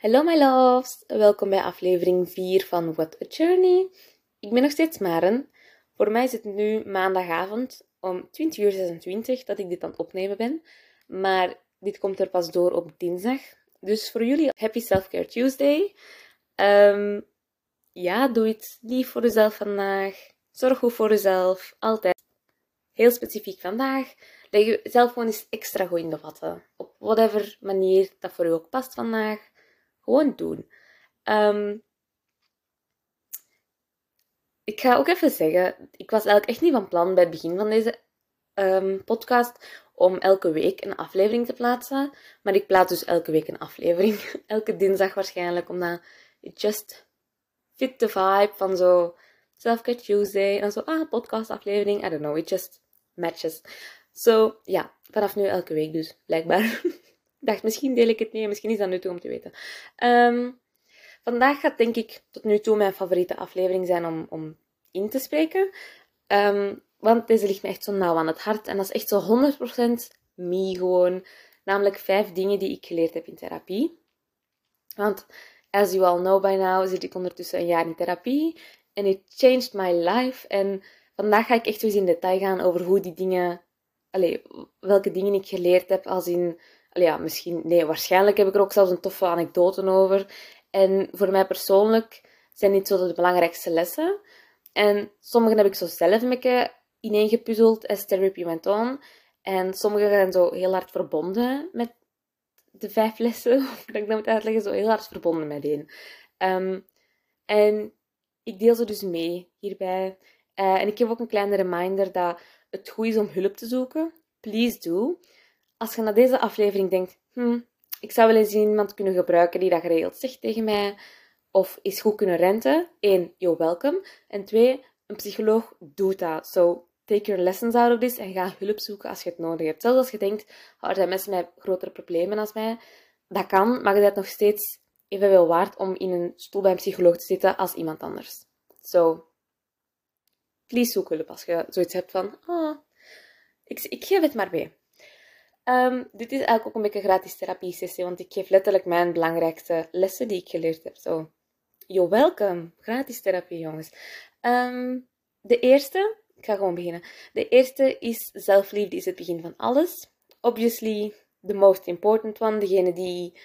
Hello my loves, welkom bij aflevering 4 van What a Journey. Ik ben nog steeds Maren. Voor mij is het nu maandagavond om 20 uur 26 dat ik dit aan het opnemen ben. Maar dit komt er pas door op dinsdag. Dus voor jullie Happy Self-Care Tuesday. Um, ja, doe iets lief voor jezelf vandaag. Zorg goed voor jezelf. Altijd. Heel specifiek vandaag. Leg jezelf gewoon eens extra goed in de watten. Op whatever manier dat voor u ook past vandaag. Gewoon doen. Um, ik ga ook even zeggen, ik was eigenlijk echt niet van plan bij het begin van deze um, podcast om elke week een aflevering te plaatsen. Maar ik plaats dus elke week een aflevering. elke dinsdag waarschijnlijk, omdat it just fit the vibe van zo Self-Care Tuesday. En zo, ah, podcast aflevering. I don't know, it just matches. So, ja, vanaf nu elke week dus, blijkbaar. dacht, misschien deel ik het mee, misschien is dat nu toe om te weten. Um, vandaag gaat denk ik tot nu toe mijn favoriete aflevering zijn om, om in te spreken. Um, want deze ligt me echt zo nauw aan het hart. En dat is echt zo 100% me gewoon. Namelijk vijf dingen die ik geleerd heb in therapie. Want, as you all know by now, zit ik ondertussen een jaar in therapie. En it changed my life. En vandaag ga ik echt eens in detail gaan over hoe die dingen... Allee, welke dingen ik geleerd heb als in ja, misschien, nee, waarschijnlijk heb ik er ook zelfs een toffe anekdote over. En voor mij persoonlijk zijn dit zo de belangrijkste lessen. En sommige heb ik zo zelf een ineengepuzzeld as therapy went on. En sommige zijn zo heel hard verbonden met de vijf lessen, of dat ik dat moet uitleggen, zo heel hard verbonden met één. Um, en ik deel ze dus mee hierbij. Uh, en ik geef ook een kleine reminder dat het goed is om hulp te zoeken. Please do als je naar deze aflevering denkt, hm, ik zou wel eens iemand kunnen gebruiken die dat geregeld zegt tegen mij, of is goed kunnen renten. Eén, you're welcome. En twee, een psycholoog doet dat. So, take your lessons out of this en ga hulp zoeken als je het nodig hebt. Zelfs als je denkt, oh, er zijn mensen met grotere problemen als mij. Dat kan, maar je bent nog steeds evenveel waard om in een stoel bij een psycholoog te zitten als iemand anders. So, please zoek hulp als je zoiets hebt van, oh, ik, ik geef het maar mee. Um, dit is eigenlijk ook een beetje een gratis therapie-sessie, want ik geef letterlijk mijn belangrijkste lessen die ik geleerd heb. Zo, yo, welkom. Gratis therapie, jongens. Um, de eerste, ik ga gewoon beginnen. De eerste is zelfliefde is het begin van alles. Obviously, the most important one. Degene die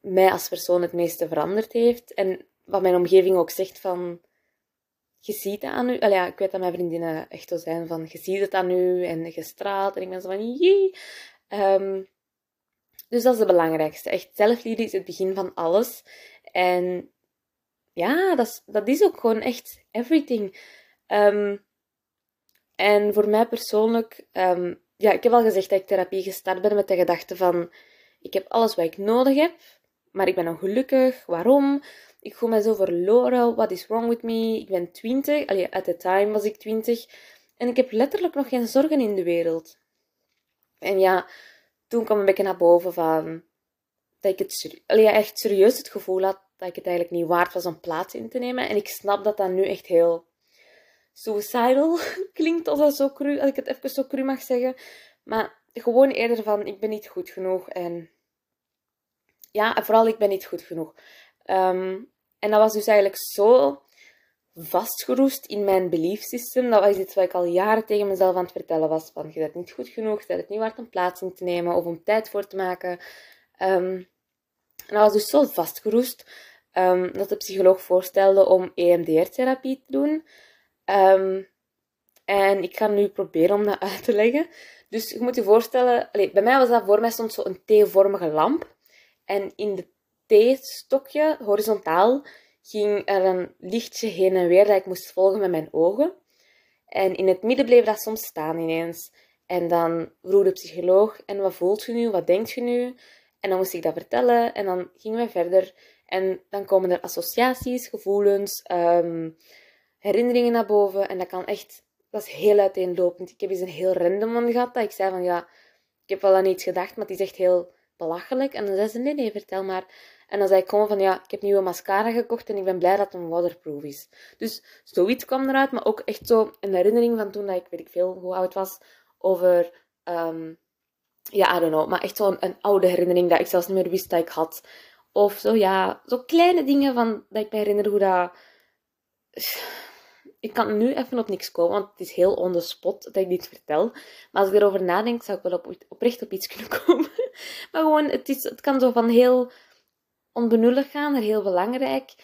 mij als persoon het meeste veranderd heeft. En wat mijn omgeving ook zegt van... Je ziet het aan u. Ja, ik weet dat mijn vriendinnen echt zo zijn van... Je ziet het aan u en je straalt. En ik ben zo van... Jee. Um, dus dat is het belangrijkste. Echt, zelfliefde is het begin van alles. En ja, dat is, dat is ook gewoon echt everything. Um, en voor mij persoonlijk, um, ja, ik heb al gezegd dat ik therapie gestart ben met de gedachte van, ik heb alles wat ik nodig heb, maar ik ben ongelukkig. Waarom? Ik voel me zo verloren. What is wrong with me? Ik ben 20. Allee, at the time was ik 20. En ik heb letterlijk nog geen zorgen in de wereld. En ja, toen kwam een beetje naar boven van dat ik het ja, echt serieus het gevoel had dat ik het eigenlijk niet waard was om plaats in te nemen. En ik snap dat dat nu echt heel suicidal klinkt, als, dat zo cru, als ik het even zo cru mag zeggen. Maar gewoon eerder van, ik ben niet goed genoeg. En ja, vooral ik ben niet goed genoeg. Um, en dat was dus eigenlijk zo vastgeroest in mijn belief system. Dat was iets wat ik al jaren tegen mezelf aan het vertellen was. Van, je bent niet goed genoeg, je bent het niet waard om plaats in te nemen of om tijd voor te maken. Um, en dat was dus zo vastgeroest um, dat de psycholoog voorstelde om EMDR-therapie te doen. En ik ga nu proberen om dat uit te leggen. Dus je moet je voorstellen, allez, bij mij was dat voor mij stond zo een T-vormige lamp. En in de T-stokje, horizontaal, ging er een lichtje heen en weer dat ik moest volgen met mijn ogen. En in het midden bleef dat soms staan ineens. En dan vroeg de psycholoog, en wat voelt je nu, wat denkt je nu? En dan moest ik dat vertellen en dan gingen we verder. En dan komen er associaties, gevoelens, um, herinneringen naar boven. En dat kan echt, dat is heel uiteenlopend. Ik heb eens een heel random one gehad, dat ik zei van ja, ik heb wel aan iets gedacht, maar het is echt heel belachelijk. En dan zei ze, nee, nee, vertel maar. En dan zei ik gewoon van, ja, ik heb nieuwe mascara gekocht en ik ben blij dat het waterproof is. Dus zoiets kwam eruit, maar ook echt zo een herinnering van toen dat ik, weet ik veel, hoe oud was, over, um, ja, I don't know, maar echt zo'n een oude herinnering dat ik zelfs niet meer wist dat ik had. Of zo, ja, zo kleine dingen van, dat ik me herinner hoe dat... Ik kan nu even op niks komen, want het is heel on the spot dat ik dit vertel. Maar als ik erover nadenk, zou ik wel op, oprecht op iets kunnen komen. maar gewoon, het, is, het kan zo van heel onbenullig gaan naar heel belangrijk.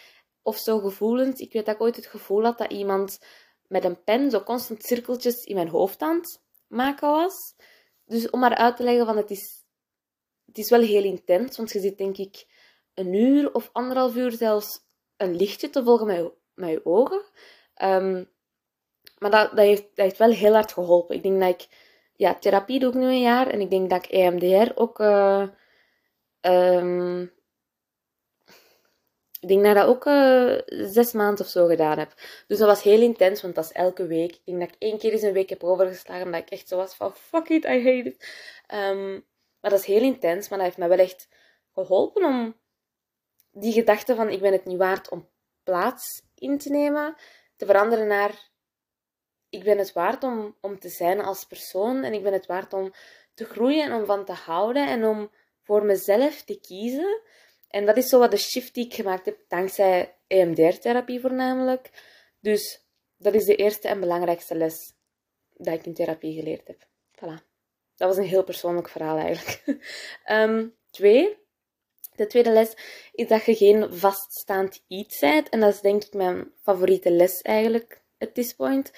Of zo gevoelend. Ik weet dat ik ooit het gevoel had dat iemand met een pen zo constant cirkeltjes in mijn hoofd aan het maken was. Dus om maar uit te leggen van het is, het is wel heel intens, want je zit denk ik een uur of anderhalf uur zelfs een lichtje te volgen met met je ogen. Ehm, maar dat, dat, heeft, dat heeft wel heel hard geholpen. Ik denk dat ik, ja, therapie doe ik nu een jaar en ik denk dat ik EMDR ook uh, ik denk dat ik dat ook uh, zes maanden of zo gedaan heb. Dus dat was heel intens, want dat is elke week. Ik denk dat ik één keer eens een week heb overgeslagen, dat ik echt zo was van, fuck it, I hate it. Um, maar dat is heel intens, maar dat heeft me wel echt geholpen om die gedachte van, ik ben het niet waard om plaats in te nemen, te veranderen naar, ik ben het waard om, om te zijn als persoon en ik ben het waard om te groeien en om van te houden en om voor mezelf te kiezen. En dat is zo wat de shift die ik gemaakt heb, dankzij EMDR-therapie voornamelijk. Dus dat is de eerste en belangrijkste les dat ik in therapie geleerd heb. Voilà. Dat was een heel persoonlijk verhaal eigenlijk. um, twee, de tweede les is dat je geen vaststaand iets bent. En dat is denk ik mijn favoriete les eigenlijk, at this point.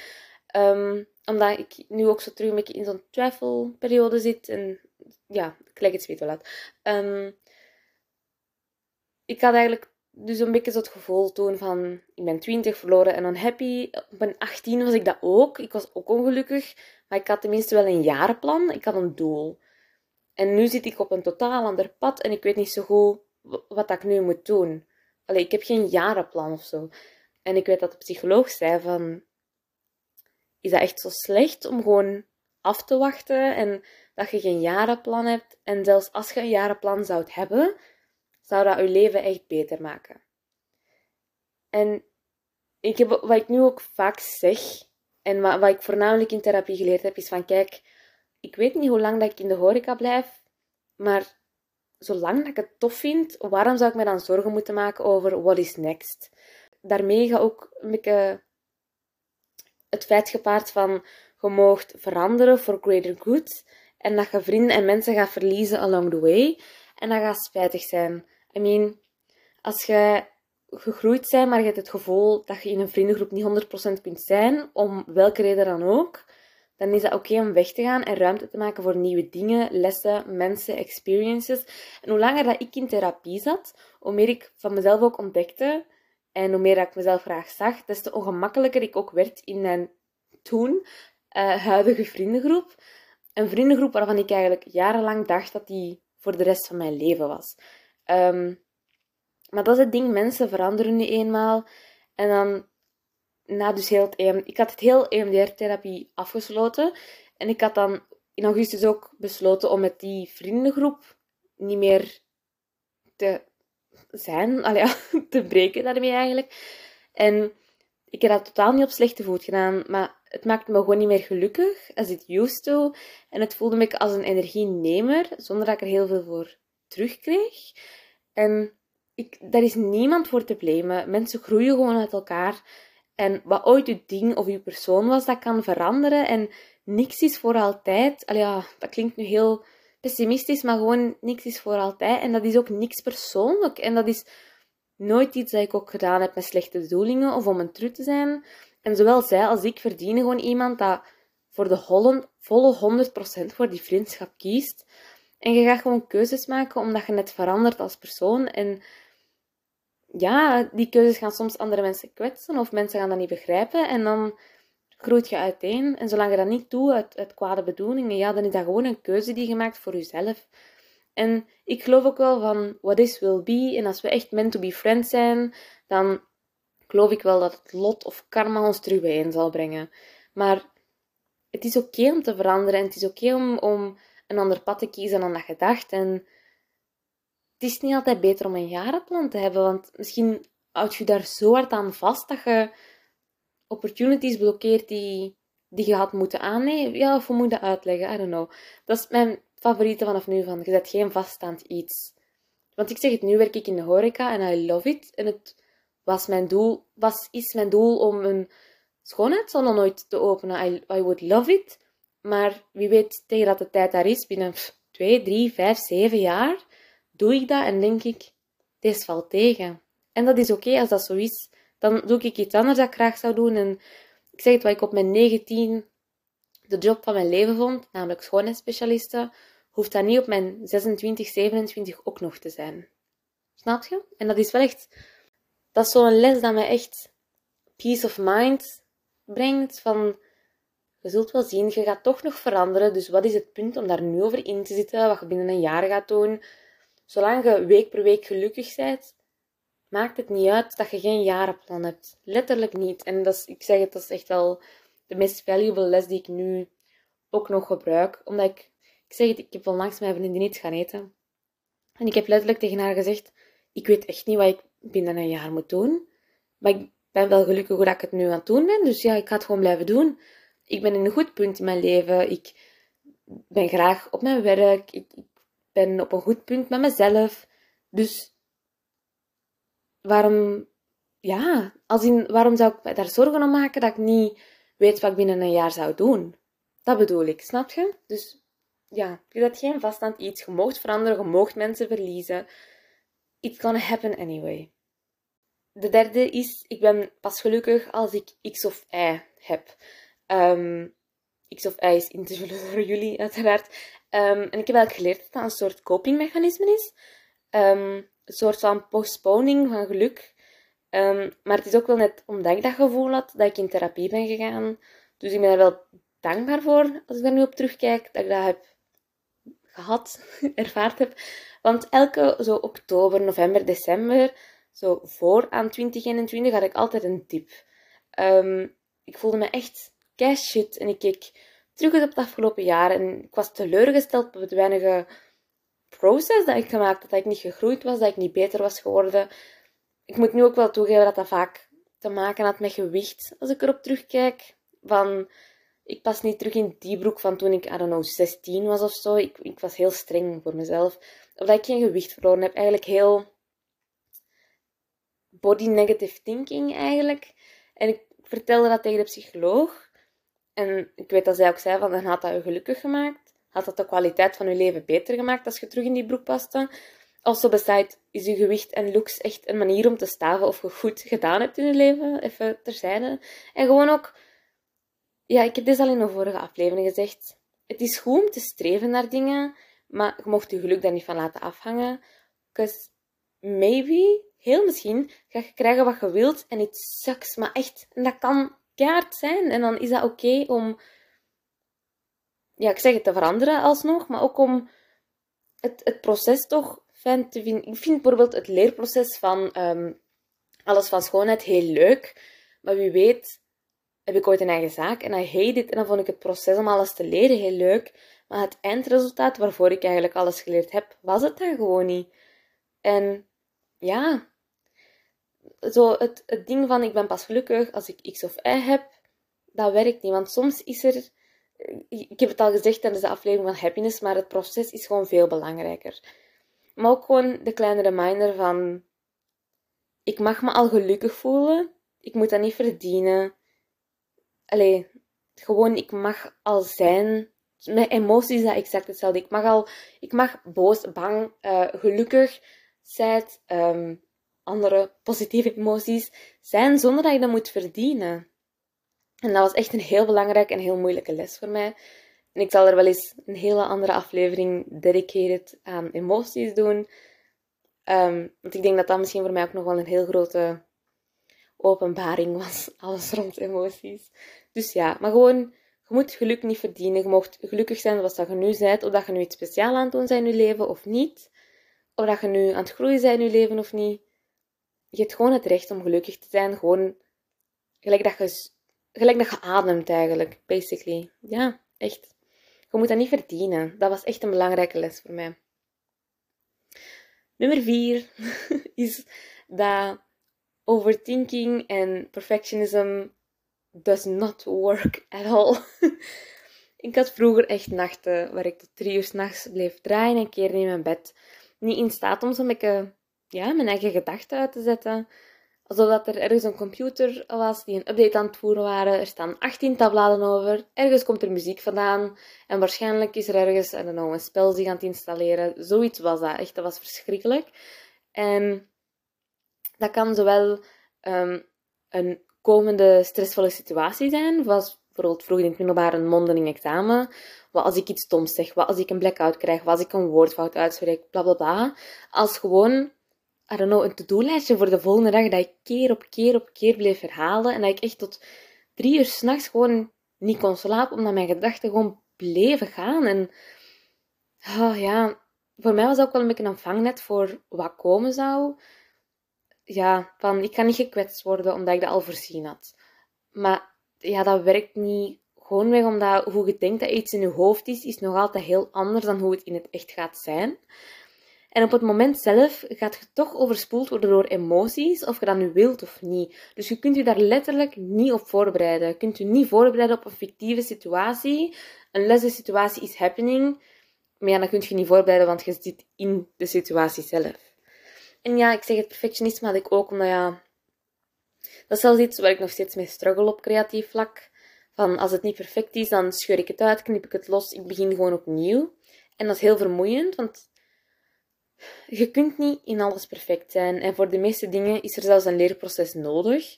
Um, omdat ik nu ook zo terug een beetje in zo'n twijfelperiode zit. En ja, ik leg het zweet wel uit. Ik had eigenlijk dus een beetje zo het gevoel toen van, ik ben 20 verloren en unhappy. Op mijn 18 was ik dat ook. Ik was ook ongelukkig, maar ik had tenminste wel een jarenplan. Ik had een doel. En nu zit ik op een totaal ander pad en ik weet niet zo goed wat ik nu moet doen. Allee, ik heb geen jarenplan of zo. En ik weet dat de psycholoog zei van, is dat echt zo slecht om gewoon af te wachten en dat je geen jarenplan hebt? En zelfs als je een jarenplan zou hebben, zou dat je leven echt beter maken. En ik heb, wat ik nu ook vaak zeg, en wat, wat ik voornamelijk in therapie geleerd heb, is van kijk, ik weet niet hoe lang dat ik in de horeca blijf, maar zolang dat ik het tof vind, waarom zou ik me dan zorgen moeten maken over what is next? Daarmee ga ook een het feit gepaard van je veranderen voor greater good en dat je vrienden en mensen gaat verliezen along the way en dat gaat spijtig zijn. I mean, als je gegroeid bent, maar je hebt het gevoel dat je in een vriendengroep niet 100% kunt zijn, om welke reden dan ook, dan is dat oké om weg te gaan en ruimte te maken voor nieuwe dingen, lessen, mensen, experiences. En hoe langer dat ik in therapie zat, hoe meer ik van mezelf ook ontdekte en hoe meer dat ik mezelf graag zag, des te ongemakkelijker ik ook werd in mijn toen uh, huidige vriendengroep. Een vriendengroep waarvan ik eigenlijk jarenlang dacht dat die voor de rest van mijn leven was. Um, maar dat is het ding, mensen veranderen nu eenmaal. En dan, na dus heel het EM, ik had het heel EMDR-therapie afgesloten. En ik had dan in augustus ook besloten om met die vriendengroep niet meer te zijn, allee, te breken daarmee eigenlijk. En ik heb dat totaal niet op slechte voet gedaan, maar het maakte me gewoon niet meer gelukkig als it used to. En het voelde me als een energienemer, zonder dat ik er heel veel voor terugkreeg. En ik, daar is niemand voor te blamen. Mensen groeien gewoon uit elkaar. En wat ooit je ding of je persoon was, dat kan veranderen. En niks is voor altijd. Dat klinkt nu heel pessimistisch, maar gewoon niks is voor altijd. En dat is ook niks persoonlijk. En dat is nooit iets dat ik ook gedaan heb met slechte bedoelingen of om een trut te zijn. En zowel zij als ik verdienen gewoon iemand dat voor de volle 100% voor die vriendschap kiest. En je gaat gewoon keuzes maken omdat je net verandert als persoon. En ja, die keuzes gaan soms andere mensen kwetsen of mensen gaan dat niet begrijpen. En dan groeit je uiteen. En zolang je dat niet doet uit, uit kwade bedoelingen, ja, dan is dat gewoon een keuze die je maakt voor jezelf. En ik geloof ook wel van what is will be. En als we echt meant to be friends zijn, dan geloof ik wel dat het lot of karma ons terug bijeen zal brengen. Maar het is oké om te veranderen en het is oké om, om een ander pad te kiezen dan dat je dacht. En het is niet altijd beter om een jarenplan te hebben, want misschien houd je daar zo hard aan vast dat je opportunities blokkeert die, die je had moeten aannemen. Ja, of we moeten uitleggen, I don't know. Dat is mijn favoriete vanaf nu, van je zet geen vaststaand iets. Want ik zeg het, nu werk ik in de horeca en I love it. En het was mijn doel, was, is mijn doel om een schoonheidssalon nooit te openen. I, I would love it. Maar wie weet, tegen dat de tijd daar is, binnen twee, drie, vijf, zeven jaar, doe ik dat en denk ik, deze valt tegen. En dat is oké als dat zo is. Dan doe ik iets anders dat ik graag zou doen. En ik zeg het, wat ik op mijn 19 de job van mijn leven vond, namelijk schoonheidsspecialiste, hoeft dat niet op mijn 26, 27 ook nog te zijn. Snap je? En dat is wel echt, dat is zo'n les dat mij echt peace of mind brengt. Van, je zult wel zien, je gaat toch nog veranderen. Dus wat is het punt om daar nu over in te zitten? Wat je binnen een jaar gaat doen? Zolang je week per week gelukkig bent, maakt het niet uit dat je geen jarenplan hebt. Letterlijk niet. En dat is, ik zeg het, dat is echt wel de meest valuable les die ik nu ook nog gebruik. Omdat ik, ik zeg het, ik heb onlangs mijn vriendin iets gaan eten. En ik heb letterlijk tegen haar gezegd, ik weet echt niet wat ik binnen een jaar moet doen. Maar ik ben wel gelukkig hoe ik het nu aan het doen ben. Dus ja, ik ga het gewoon blijven doen. Ik ben in een goed punt in mijn leven. Ik ben graag op mijn werk. Ik, ik ben op een goed punt met mezelf. Dus waarom, ja, als in, waarom zou ik daar zorgen om maken dat ik niet weet wat ik binnen een jaar zou doen? Dat bedoel ik, snap je? Dus ja, je hebt geen vaststand iets. Je moogt veranderen, je moogt mensen verliezen. It's gonna happen anyway. De derde is, ik ben pas gelukkig als ik X of Y heb. Um, X of Y is in te vullen jullie, uiteraard. Um, en ik heb eigenlijk geleerd dat dat een soort copingmechanisme is. Um, een soort van postponing van geluk. maar het is ook wel net omdat ik dat gevoel had, dat ik in therapie ben gegaan. Dus ik ben er wel dankbaar voor, als ik daar nu op terugkijk, dat ik dat heb gehad, ervaard heb. Want elke zo oktober, november, december, zo voor aan 2021, had ik altijd een tip. ik voelde me echt cash shit. En ik keek terug op het afgelopen jaar en ik was teleurgesteld op het weinige proces dat ik gemaakt had. Dat ik niet gegroeid was, dat ik niet beter was geworden. Ik moet nu ook wel toegeven dat dat vaak te maken had met gewicht. Als ik erop terugkijk, van... Ik pas niet terug in die broek van toen ik, I don't know, 16 was of zo. Ik, ik was heel streng voor mezelf. Of dat ik geen gewicht verloren heb. Eigenlijk heel body negative thinking eigenlijk. En ik vertelde dat tegen de psycholoog. En ik weet dat zij ook zei van, dan had dat je gelukkig gemaakt. Had dat de kwaliteit van je leven beter gemaakt als je terug in die broek paste. Also beside, is je gewicht en looks echt een manier om te staven of je goed gedaan hebt in je leven. Even terzijde. En gewoon ook... Ja, ik heb dit al in een vorige aflevering gezegd. Het is goed om te streven naar dingen, maar je mocht je geluk daar niet van laten afhangen. Because maybe, heel misschien, ga je krijgen wat je wilt en het sucks. Maar echt, en dat kan keihard zijn. En dan is dat oké om, ja, ik zeg het, te veranderen alsnog, maar ook om het, het proces toch fijn te vinden. Ik vind bijvoorbeeld het leerproces van ehm, alles van schoonheid heel leuk. Maar wie weet heb ik ooit een eigen zaak en I hate it. En dan vond ik het proces om alles te leren heel leuk. Maar het eindresultaat waarvoor ik eigenlijk alles geleerd heb, was het dan gewoon niet. En ja, zo het, ding van ik ben pas gelukkig als ik X of Y heb, dat werkt niet. Want soms is er, ik heb het al gezegd tijdens de aflevering van happiness, maar het proces is gewoon veel belangrijker. Maar ook gewoon de kleine reminder van, ik mag me al gelukkig voelen, ik moet dat niet verdienen. Allee, gewoon, ik mag al zijn. Mijn emoties is exact hetzelfde. Ik mag al, ik mag boos, bang, uh, gelukkig, zijn, um, andere positieve emoties zijn zonder dat je dat moet verdienen. En dat was echt een heel belangrijke en heel moeilijke les voor mij. En ik zal er wel eens een hele andere aflevering dedicated aan emoties doen. Ehm, want ik denk dat dat misschien voor mij ook nog wel een heel grote openbaring was. Alles rond emoties. Dus ja, maar gewoon, je moet geluk niet verdienen. Je mocht gelukkig zijn zoals dat je nu bent. Of dat je nu iets speciaals aan het doen bent in je leven of niet. Of dat je nu aan het groeien bent in je leven of niet je hebt gewoon het recht om gelukkig te zijn. Gewoon gelijk dat je, gelijk dat je ademt eigenlijk, basically. Ja, echt. Je moet dat niet verdienen. Dat was echt een belangrijke les voor mij. Nummer vier is dat overthinking en perfectionism does not work at all. ik had vroeger echt nachten waar ik tot drie uur s'nachts bleef draaien en keren in mijn bed. niet in staat om zo'n beetje ja, mijn eigen gedachten uit te zetten. Alsof dat er ergens een computer was die een update aan het voeren waren. Er staan 18 tabbladen over. Ergens komt er muziek vandaan. En waarschijnlijk is er ergens, I don't een spel zich aan het installeren. Zoiets was dat. Echt, dat was verschrikkelijk. En dat kan zowel um, een komende stressvolle situatie zijn, zoals bijvoorbeeld vroeger in het middelbaar een mondeling examen. Wat als ik iets stoms zeg, wat als ik een blackout krijg, wat als ik een woordfout uitspreek, bla bla bla. Als gewoon I don't know, een to-do-lijstje voor de volgende dag dat ik keer op keer op keer bleef herhalen en dat ik echt tot drie uur s'nachts gewoon niet kon slapen, omdat mijn gedachten gewoon bleven gaan. En oh, ja, voor mij was dat ook wel een beetje een vangnet voor wat komen zou. Ja, van ik kan niet gekwetst worden omdat ik dat al voorzien had. Maar ja, dat werkt niet gewoon weg omdat hoe je denkt dat iets in je hoofd is, is nog altijd heel anders dan hoe het in het echt gaat zijn. En op het moment zelf gaat je toch overspoeld worden door emoties, of je dat nu wilt of niet. Dus je kunt je daar letterlijk niet op voorbereiden. Je kunt je niet voorbereiden op een fictieve situatie. Unless de situatie is happening. Maar ja, dan kun je niet voorbereiden, want je zit in de situatie zelf. En ja, ik zeg het perfectionisme had ik ook, omdat ja... Dat is zelfs iets waar ik nog steeds mee struggle op creatief vlak. Van als het niet perfect is, dan scheur ik het uit, knip ik het los, ik begin gewoon opnieuw. En dat is heel vermoeiend, want je kunt niet in alles perfect zijn. En voor de meeste dingen is er zelfs een leerproces nodig.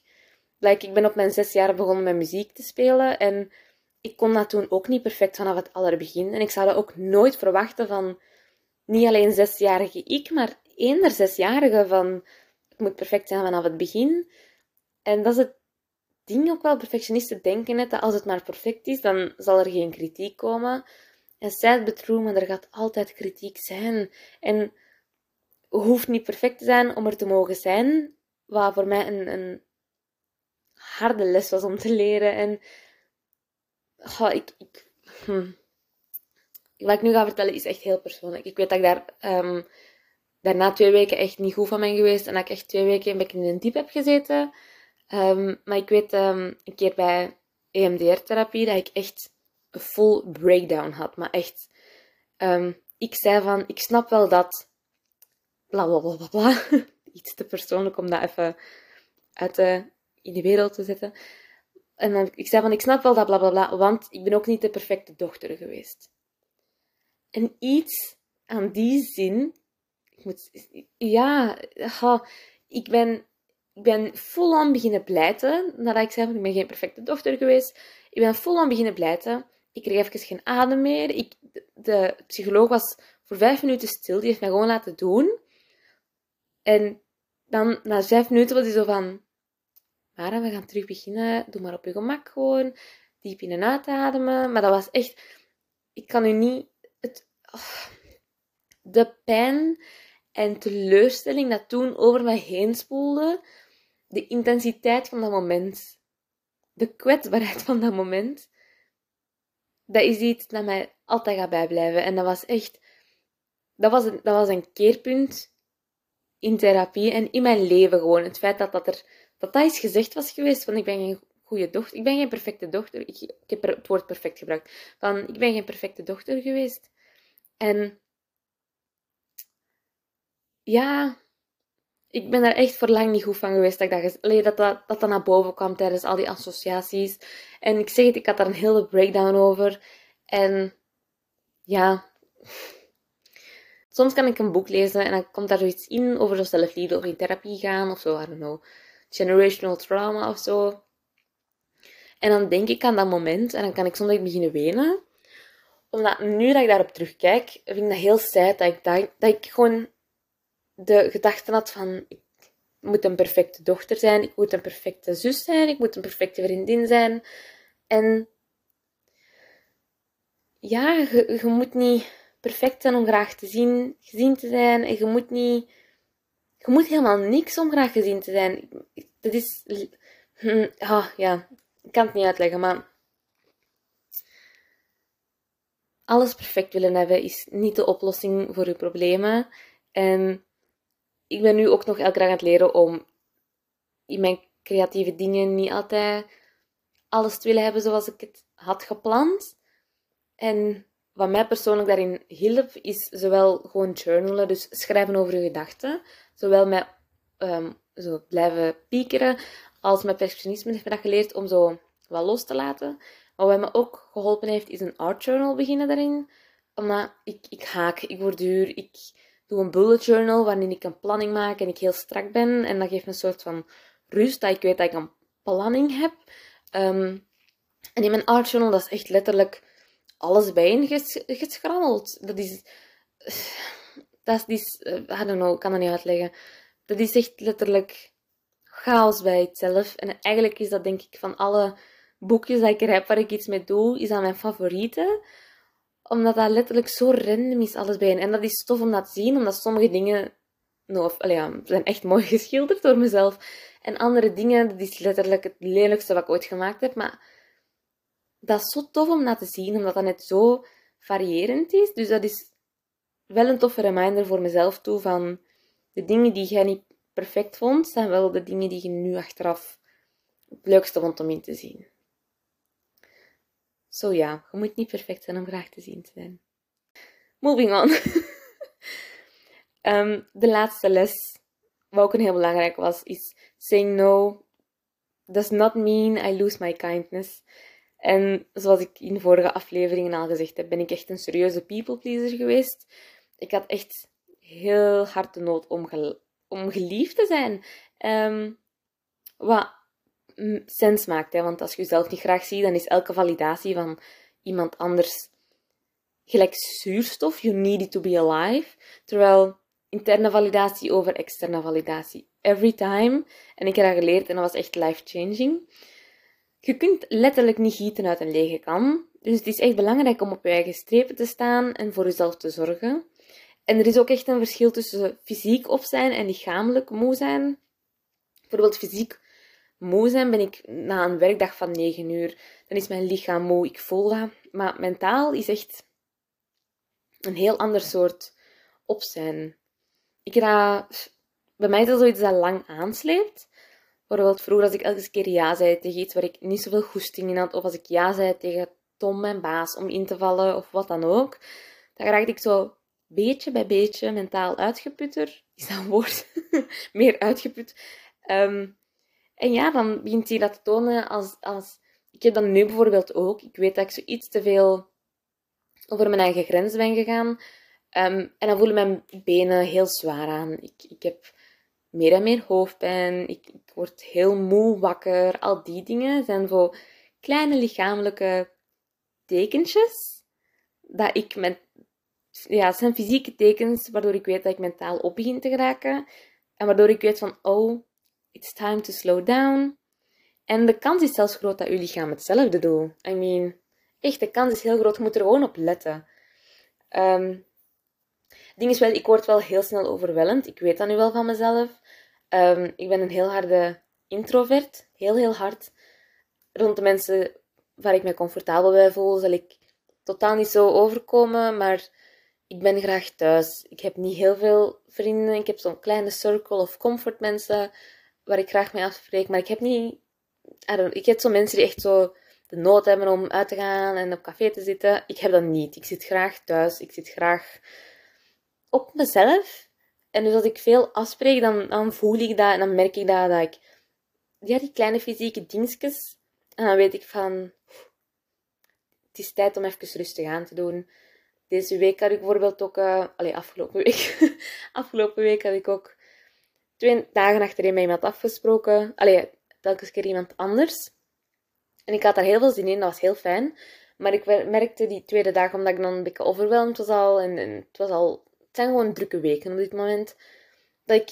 Like, ik ben op mijn zes jaar begonnen met muziek te spelen. En ik kon dat toen ook niet perfect vanaf het allerbegin. En ik zou dat ook nooit verwachten van niet alleen zesjarige ik, maar eender zesjarige van het moet perfect zijn vanaf het begin. En dat is het ding ook wel, perfectionisten denken net dat als het maar perfect is, dan zal er geen kritiek komen. En but true, maar er gaat altijd kritiek zijn. En hoeft niet perfect te zijn om er te mogen zijn. Wat voor mij een, een harde les was om te leren. En ik, ik, hm. wat ik nu ga vertellen is echt heel persoonlijk. Ik weet dat ik daar um, daarna twee weken echt niet goed van ben geweest. En dat ik echt twee weken in een diep heb gezeten. Um, maar ik weet um, een keer bij EMDR-therapie dat ik echt een full breakdown had. Maar echt, ik zei van, ik snap wel dat bla bla bla bla Iets te persoonlijk om dat even uit de, in de wereld te zetten. En dan, ik zei van, ik snap wel dat bla bla bla, want ik ben ook niet de perfecte dochter geweest. En iets aan die zin, ik moet, ja, ik ben, ik ben vol beginnen pleiten, nadat ik zei van, ik ben geen perfecte dochter geweest. Ik ben vol aan beginnen pleiten. Ik kreeg even geen adem meer. Ik, de psycholoog was voor vijf minuten stil, die heeft mij gewoon laten doen. En dan na vijf minuten was hij zo van... Mara, we gaan terug beginnen. Doe maar op je gemak gewoon. Diep in en uitademen. Maar dat was echt... Ik kan u niet... Het, oh, de pijn en teleurstelling dat toen over mij heen spoelde. De intensiteit van dat moment. De kwetsbaarheid van dat moment. Dat is iets dat mij altijd gaat bijblijven. En dat was echt... Dat was een, dat was een keerpunt in therapie en in mijn leven gewoon. Het feit dat dat er dat, dat gezegd was geweest van ik ben geen goede dochter, ik ben geen perfecte dochter. Ik, ik heb het woord perfect gebruikt. Van ik ben geen perfecte dochter geweest. En ja, ik ben daar echt voor lang niet goed van geweest dat dat, dat, dat, dat, dat naar boven kwam tijdens al die associaties. En ik zeg het, ik had daar een hele breakdown over. En ja, Soms kan ik een boek lezen en dan komt daar zoiets in over zo zelfliefde of in therapie gaan of zo, I don't know, generational trauma of zo. En dan denk ik aan dat moment en dan kan ik soms beginnen wenen. Omdat nu dat ik daarop terugkijk, vind ik dat heel sad dat ik, dat, dat ik gewoon de gedachte had van ik moet een perfecte dochter zijn, ik moet een perfecte zus zijn, ik moet een perfecte vriendin zijn. En ja, je moet niet perfect zijn om graag te zien, gezien te zijn. En je moet niet... Je moet helemaal niks om graag gezien te zijn. Dat is... Oh, ja, ik kan het niet uitleggen, maar... Alles perfect willen hebben is niet de oplossing voor je problemen. En ik ben nu ook nog elke dag aan het leren om in mijn creatieve dingen niet altijd alles te willen hebben zoals ik het had gepland. En wat mij persoonlijk daarin hielp, is zowel gewoon journalen, dus schrijven over je gedachten, zowel met um, zo blijven piekeren, als met perfectionisme heeft me dat geleerd om zo wat los te laten. Maar wat me ook geholpen heeft, is een art journal beginnen daarin. Omdat ik, ik haak, ik word duur, ik doe een bullet journal waarin ik een planning maak en ik heel strak ben. En dat geeft me een soort van rust, dat ik weet dat ik een planning heb. Um, en in mijn art journal, dat is echt letterlijk alles bijeen geschrammeld. Dat is... Dat is... Uh, I don't know, ik kan dat niet uitleggen. Dat is echt letterlijk chaos bij het zelf. En eigenlijk is dat denk ik van alle boekjes dat ik er heb waar ik iets mee doe, is dat mijn favoriete. Omdat dat letterlijk zo random is, alles bijeen. En dat is tof om dat te zien, omdat sommige dingen nou, of, ja, zijn echt mooi geschilderd door mezelf. En andere dingen, dat is letterlijk het lelijkste wat ik ooit gemaakt heb. Maar dat is zo tof om dat te zien, omdat dat net zo variërend is. Dus dat is wel een toffe reminder voor mezelf toe van de dingen die jij niet perfect vond, zijn wel de dingen die je nu achteraf het leukste vond om in te zien. Zo ja, je moet niet perfect zijn om graag te zien te zijn. Moving on. um, de laatste les, wat ook een heel belangrijk was, is saying no does not mean I lose my kindness. En zoals ik in vorige afleveringen al gezegd heb, ben ik echt een serieuze people pleaser geweest. Ik had echt heel hard de nood om, om geliefd te zijn. Um, wat sens maakt, hè? want als je jezelf niet graag ziet, dan is elke validatie van iemand anders gelijk zuurstof. You need it to be alive. Terwijl interne validatie over externe validatie. Every time. En ik heb dat geleerd en dat was echt life-changing. Je kunt letterlijk niet gieten uit een lege kan. Dus het is echt belangrijk om op je eigen strepen te staan en voor jezelf te zorgen. En er is ook echt een verschil tussen fysiek op zijn en lichamelijk moe zijn. Bijvoorbeeld fysiek moe zijn ben ik na een werkdag van 9 uur. Dan is mijn lichaam moe, ik voel dat. Maar mentaal is echt een heel ander soort op zijn. Ik ga, bij mij is dat zoiets dat lang aansleept. Bijvoorbeeld vroeger als ik elke keer ja zei tegen iets waar ik niet zoveel goesting in had, of als ik ja zei tegen Tom, mijn baas, om in te vallen, of wat dan ook, dan raakte ik zo beetje bij beetje mentaal uitgeputter. Is dat een woord? Meer uitgeput. Ehm, en ja, dan begint hij dat te tonen als, als... Ik heb dat nu bijvoorbeeld ook. Ik weet dat ik zoiets te veel over mijn eigen grens ben gegaan. Ehm, en dan voelen mijn benen heel zwaar aan. Ik, ik heb meer en meer hoofdpijn. Ik, ik word heel moe wakker. Al die dingen zijn zo kleine lichamelijke tekentjes dat ik met ja, het zijn fysieke tekens waardoor ik weet dat ik mentaal op begin te geraken. En waardoor ik weet van, oh, it's time to slow down. En de kans is zelfs groot dat uw lichaam hetzelfde doet. I mean, echt, de kans is heel groot. Je moet er gewoon op letten. Um, ding is wel, ik word wel heel snel overweldigd. Ik weet dat nu wel van mezelf. Um, ik ben een heel harde introvert. Heel, heel hard. Rond de mensen waar ik me comfortabel bij voel, zal ik totaal niet zo overkomen. Maar ik ben graag thuis. Ik heb niet heel veel vrienden. Ik heb zo'n kleine circle of comfort mensen waar ik graag mee afspreek. Maar ik heb niet... ik heb zo mensen die echt zo de nood hebben om uit te gaan en op café te zitten. Ik heb dat niet. Ik zit graag thuis. Ik zit graag op mezelf. En dus als ik veel afspreek, dan, dan voel ik dat en dan merk ik dat, dat ik... Ja, die kleine fysieke dingetjes. En dan weet ik van... Het is tijd om even rustig aan te doen. Deze week had ik bijvoorbeeld ook... Uh, afgelopen week. afgelopen week had ik ook twee dagen achtereen met iemand afgesproken. Allee, telkens keer iemand anders. En ik had daar heel veel zin in, dat was heel fijn. Maar ik merkte die tweede dag, omdat ik dan een beetje overweldigd was al, en, het was al, zijn gewoon drukke weken op dit moment, dat ik,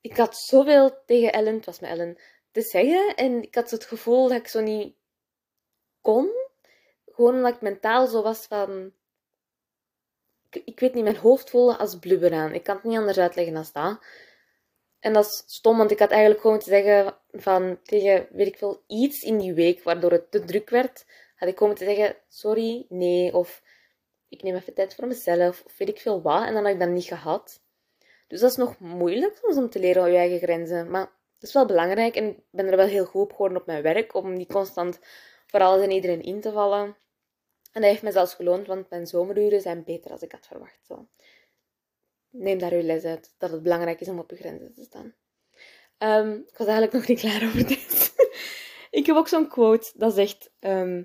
ik had zoveel tegen Ellen, het was met Ellen, te zeggen. En ik had het gevoel dat ik zo niet kon. Gewoon omdat ik mentaal zo was van, ik, weet niet, mijn hoofd voelde als blubber aan. Ik kan het niet anders uitleggen als dat. En dat is stom, want ik had eigenlijk gewoon te zeggen van tegen, weet ik veel, iets in die week waardoor het te druk werd, had ik gewoon te zeggen, sorry, nee, of ik neem even tijd voor mezelf, of weet ik veel wat. En dan had ik dat niet gehad. Dus dat is nog moeilijk soms om te leren op je eigen grenzen. Maar het is wel belangrijk en ik ben er wel heel goed op geworden op mijn werk, om niet constant voor alles en iedereen in te vallen. En dat heeft mij zelfs geloond, want mijn zomeruren zijn beter dan ik had verwacht. Zo. Neem daar uw les uit, dat het belangrijk is om op je grenzen te staan. Ehm, ik was eigenlijk nog niet klaar over dit. ik heb ook zo'n quote dat zegt... Ehm,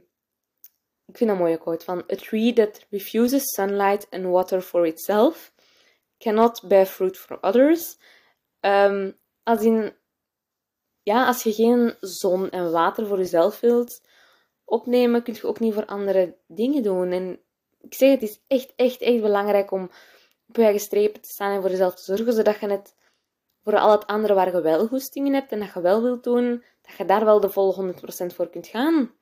ik vind een mooie quote van... A tree that refuses sunlight and water for itself cannot bear fruit for others. Um, als in... Ja, als je geen zon en water voor jezelf wilt opnemen, kun je ook niet voor andere dingen doen. En ik zeg, het is echt, echt, echt belangrijk om op je eigen strepen te staan en voor jezelf te zorgen, zodat je het voor al het andere waar je wel goesting hebt en dat je wel wilt doen, dat je daar wel de volle 100% voor kunt gaan.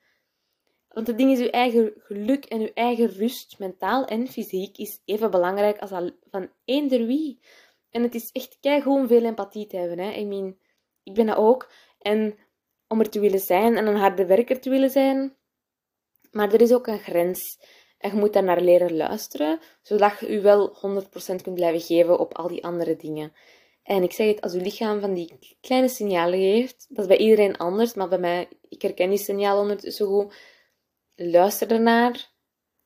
Want het ding is, je eigen geluk en je eigen rust, mentaal en fysiek, is even belangrijk als al van eender wie. En het is echt kei gewoon veel empathie te hebben. Hè? I mean, ik ben dat ook. En om er te willen zijn en een harde werker te willen zijn. Maar er is ook een grens. En je moet daar naar leren luisteren, zodat je wel 100% kunt blijven geven op al die andere dingen. En ik zeg het, als je lichaam van die kleine signalen geeft, dat is bij iedereen anders, maar bij mij, ik herken die signalen ondertussen goed. Luister ernaar,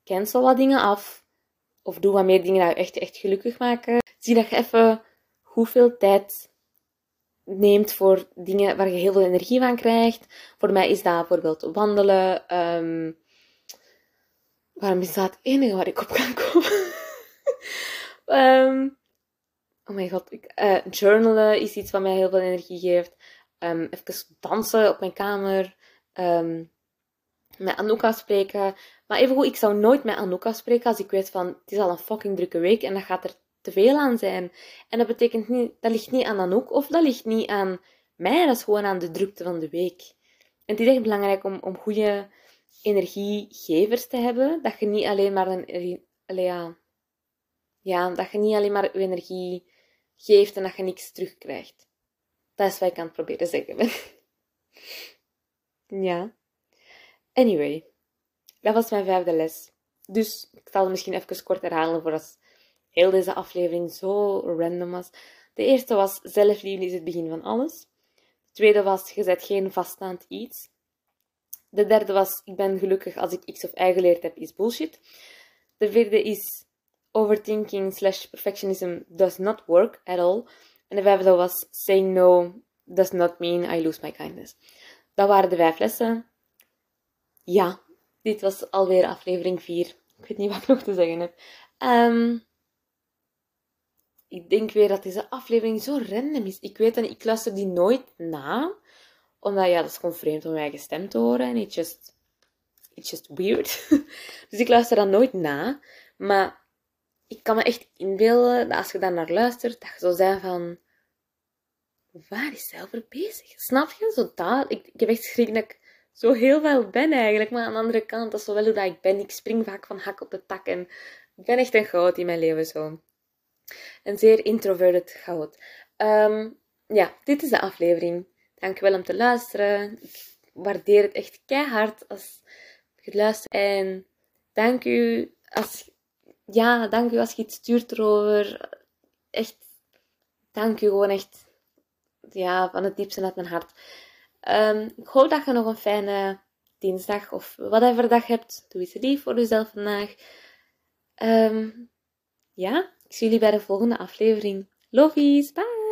cancel wat dingen af, of doe wat meer dingen die je echt, echt gelukkig maken. Zie dat je even hoeveel tijd neemt voor dingen waar je heel veel energie van krijgt. Voor mij is dat bijvoorbeeld wandelen. Um, waarom is dat het enige waar ik op kan komen? um, oh mijn god. Ik, uh, journalen is iets wat mij heel veel energie geeft. Um, even dansen op mijn kamer. Um, met Anouk spreken. Maar evengoed, ik zou nooit met Anouk spreken als ik weet van het is al een fucking drukke week en dat gaat er te veel aan zijn. En dat betekent niet, dat ligt niet aan Anouk of dat ligt niet aan mij, dat is gewoon aan de drukte van de week. En het is echt belangrijk om, om goede energiegevers te hebben, dat je niet alleen maar een, ja, ja, dat je niet alleen maar je energie geeft en dat je niks terugkrijgt. Dat is wat ik aan het proberen zeggen ja. Anyway, dat was mijn vijfde les. Dus ik zal het misschien even kort herhalen voor als heel deze aflevering zo random was. De eerste was zelfliefde is het begin van alles. De tweede was je zet geen vaststaand iets. De derde was ik ben gelukkig als ik X of Y geleerd heb is bullshit. De vierde is overthinking slash perfectionism does not work at all. En de vijfde was saying no does not mean I lose my kindness. Dat waren de vijf lessen. Ja, dit was alweer aflevering 4. Ik weet niet wat ik nog te zeggen heb. Um, ik denk weer dat deze aflevering zo random is. Ik weet dat ik luister die nooit na. Omdat ja, dat is gewoon vreemd om mijn eigen stem te horen. En it's just, it's just weird. dus ik luister dat nooit na. Maar ik kan me echt inbeelden dat als je daar naar luistert, dat je zo zijn van... Waar is zij over bezig? Snap je? Zo dat. Ik, ik heb echt schrik dat ik zo heel veel ben eigenlijk. Maar aan de andere kant, dat is wel hoe dat ik ben. Ik spring vaak van hak op de tak. En ik ben echt een goud in mijn leven zo. Een zeer introverted goud. Um, ja, dit is de aflevering. Dankjewel om te luisteren. Ik waardeer het echt keihard als je luistert. En dank u als, ja, dank u als je iets stuurt erover. Echt, dank u gewoon echt, ja, van het diepste uit mijn hart. Um, ik hoop dat je nog een fijne dinsdag of whatever dag hebt. Doe iets lief voor jezelf vandaag. Um, ja, ik zie jullie bij de volgende aflevering. Lovies, bye!